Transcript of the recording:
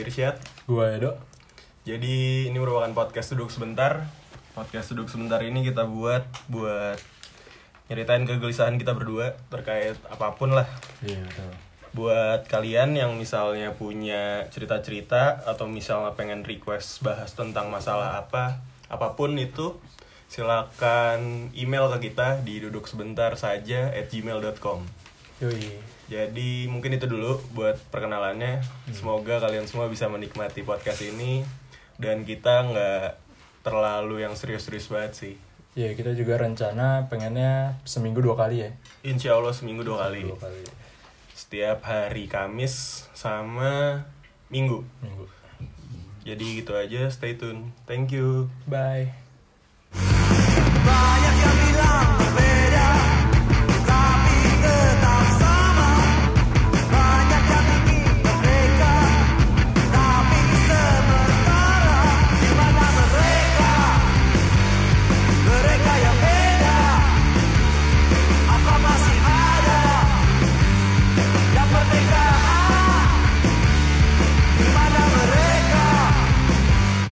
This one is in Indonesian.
Irsyad. Gua Edo. Jadi ini merupakan podcast duduk sebentar. Podcast duduk sebentar ini kita buat buat nyeritain kegelisahan kita berdua terkait apa pun lah. Iya betul. Buat kalian yang misalnya punya cerita-cerita atau misalnya pengen request bahas tentang masalah apa, apa pun itu silakan email ke kita di duduk sebentar saja at gmail.com. Yoi. Jadi mungkin itu dulu buat perkenalannya. Semoga kalian semua bisa menikmati podcast ini dan kita nggak terlalu yang serius-serius banget sih. Iya kita juga rencana pengennya seminggu dua kali ya. Insya Allah seminggu dua kali. Dua kali. Setiap hari Kamis sama Minggu. Minggu. Jadi gitu aja. Stay tune. Thank you. Bye. Banyak yang